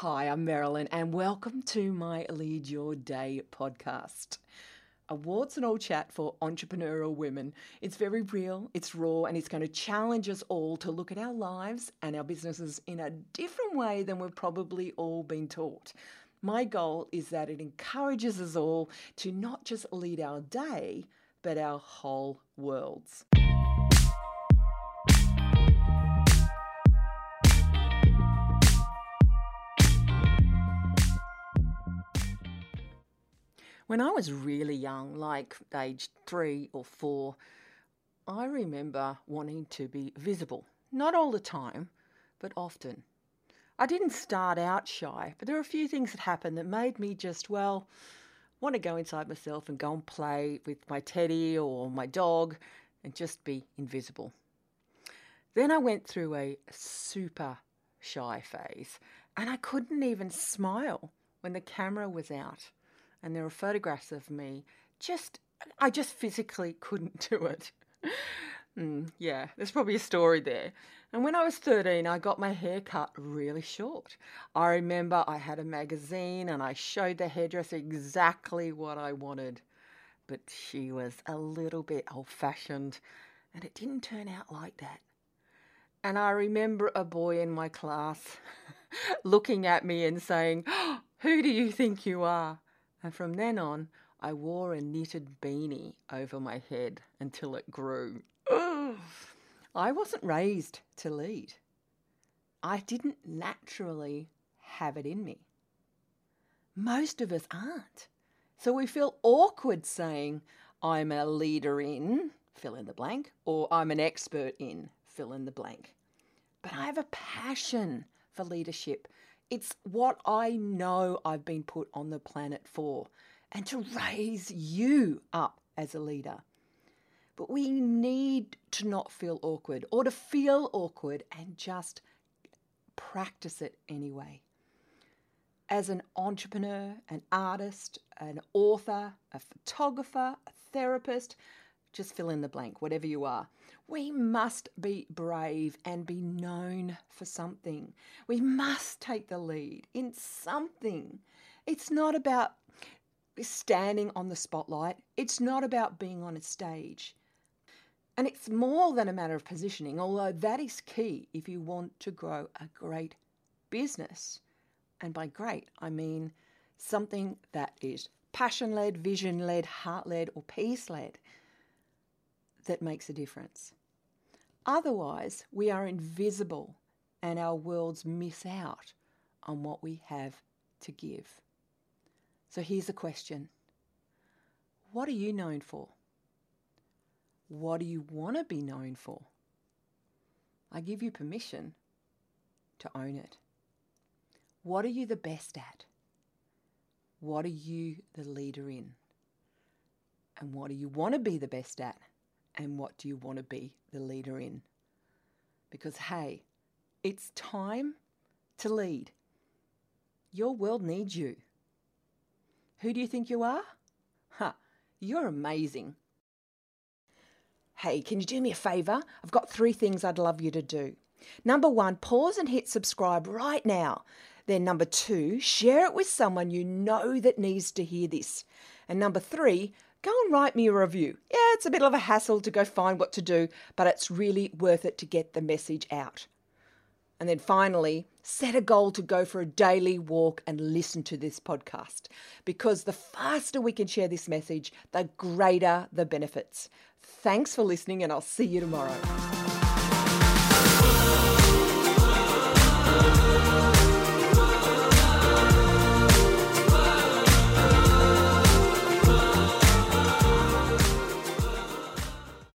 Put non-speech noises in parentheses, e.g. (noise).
Hi, I'm Marilyn, and welcome to my Lead Your Day podcast. A warts and all chat for entrepreneurial women. It's very real, it's raw, and it's going to challenge us all to look at our lives and our businesses in a different way than we've probably all been taught. My goal is that it encourages us all to not just lead our day, but our whole worlds. When I was really young, like age three or four, I remember wanting to be visible. Not all the time, but often. I didn't start out shy, but there were a few things that happened that made me just, well, want to go inside myself and go and play with my teddy or my dog and just be invisible. Then I went through a super shy phase and I couldn't even smile when the camera was out and there are photographs of me. Just, I just physically couldn't (laughs) do it. mm, yeah, there's probably a story there. And when I was 13, I got my hair cut really short. I remember I had a magazine and I showed the hairdresser exactly what I wanted. But she was a little bit old fashioned and it didn't turn out like that. And I remember a boy in my class (laughs) looking at me and saying, Who do you think you are? And from then on, I wore a knitted beanie over my head until it grew. I wasn't raised to lead. I didn't naturally have it in me. Most of us aren't. So we feel awkward saying, I'm a leader in, fill in the blank, or I'm an expert in, fill in the blank. But I have a passion for leadership it's what I know I've been put on the planet for and to raise you up as a leader. But we need to not feel awkward or to feel awkward and just practice it anyway. As an entrepreneur, an artist, an author, a photographer, a therapist, just fill in the blank, whatever you are. We must be brave and be known for something. We must take the lead in something. It's not about standing on the spotlight, it's not about being on a stage. And it's more than a matter of positioning, although that is key if you want to grow a great business. And by great, I mean something that is passion led, vision led, heart led, or peace led that makes a difference. Otherwise, we are invisible and our worlds miss out on what we have to give. So here's a question What are you known for? What do you want to be known for? I give you permission to own it. What are you the best at? What are you the leader in? And what do you want to be the best at? And what do you want to be the leader in? Because, hey, it's time to lead. Your world needs you. Who do you think you are? Ha, huh, you're amazing. Hey, can you do me a favour? I've got three things I'd love you to do. Number one, pause and hit subscribe right now. Then, number two, share it with someone you know that needs to hear this. And number three, go and write me a review. Yeah, it's a bit of a hassle to go find what to do, but it's really worth it to get the message out. And then finally, set a goal to go for a daily walk and listen to this podcast because the faster we can share this message, the greater the benefits. Thanks for listening, and I'll see you tomorrow.